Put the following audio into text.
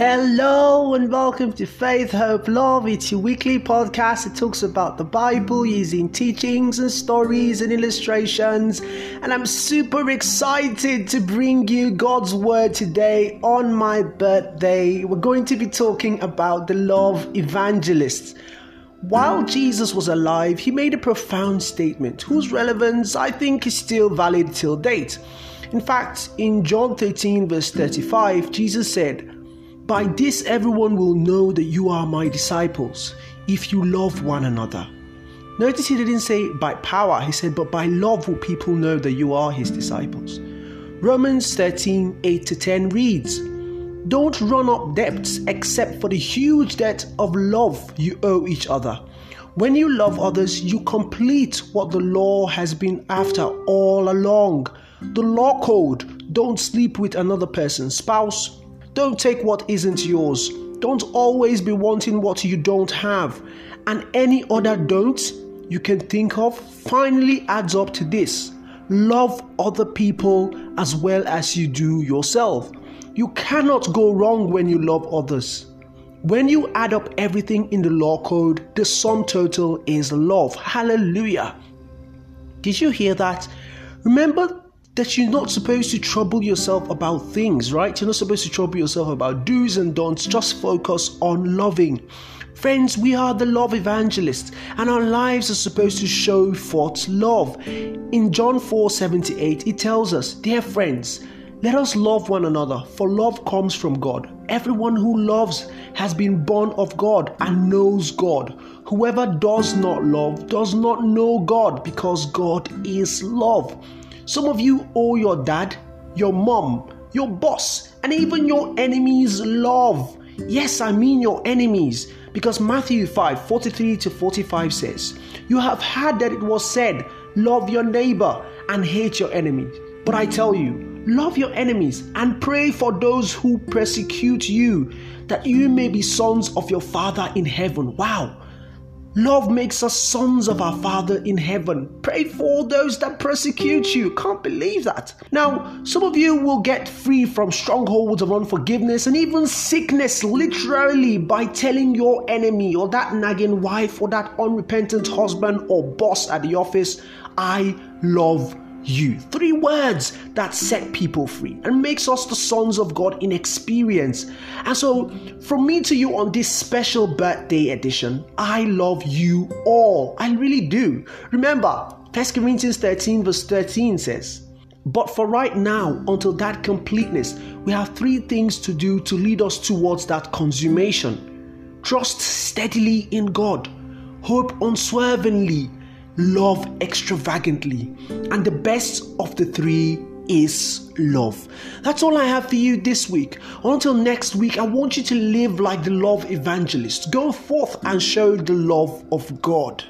Hello and welcome to Faith, Hope, Love. It's your weekly podcast that talks about the Bible using teachings and stories and illustrations. And I'm super excited to bring you God's word today on my birthday. We're going to be talking about the love evangelists. While Jesus was alive, he made a profound statement whose relevance I think is still valid till date. In fact, in John 13, verse 35, Jesus said, by this, everyone will know that you are my disciples if you love one another. Notice he didn't say by power, he said, but by love will people know that you are his disciples. Romans 13 8 to 10 reads, Don't run up debts except for the huge debt of love you owe each other. When you love others, you complete what the law has been after all along. The law code don't sleep with another person's spouse, don't take what isn't yours. Don't always be wanting what you don't have. And any other don't you can think of finally adds up to this love other people as well as you do yourself. You cannot go wrong when you love others. When you add up everything in the law code, the sum total is love. Hallelujah. Did you hear that? Remember that you're not supposed to trouble yourself about things, right? You're not supposed to trouble yourself about do's and don'ts. Just focus on loving. Friends, we are the love evangelists, and our lives are supposed to show forth love. In John 4 78, it tells us, Dear friends, let us love one another, for love comes from God. Everyone who loves has been born of God and knows God. Whoever does not love does not know God, because God is love. Some of you owe your dad, your mom, your boss, and even your enemies love. Yes, I mean your enemies. Because Matthew 5 43 to 45 says, You have heard that it was said, Love your neighbor and hate your enemies. But I tell you, love your enemies and pray for those who persecute you, that you may be sons of your Father in heaven. Wow. Love makes us sons of our Father in heaven. Pray for those that persecute you. Can't believe that. Now, some of you will get free from strongholds of unforgiveness and even sickness literally by telling your enemy or that nagging wife or that unrepentant husband or boss at the office, I love you. Three words that set people free and makes us the sons of God in experience. And so, from me to you on this special birthday edition, I love you all. I really do. Remember, 1 Corinthians 13, verse 13 says, But for right now, until that completeness, we have three things to do to lead us towards that consummation trust steadily in God, hope unswervingly love extravagantly. And the best of the three is love. That's all I have for you this week. Until next week, I want you to live like the love evangelist. Go forth and show the love of God.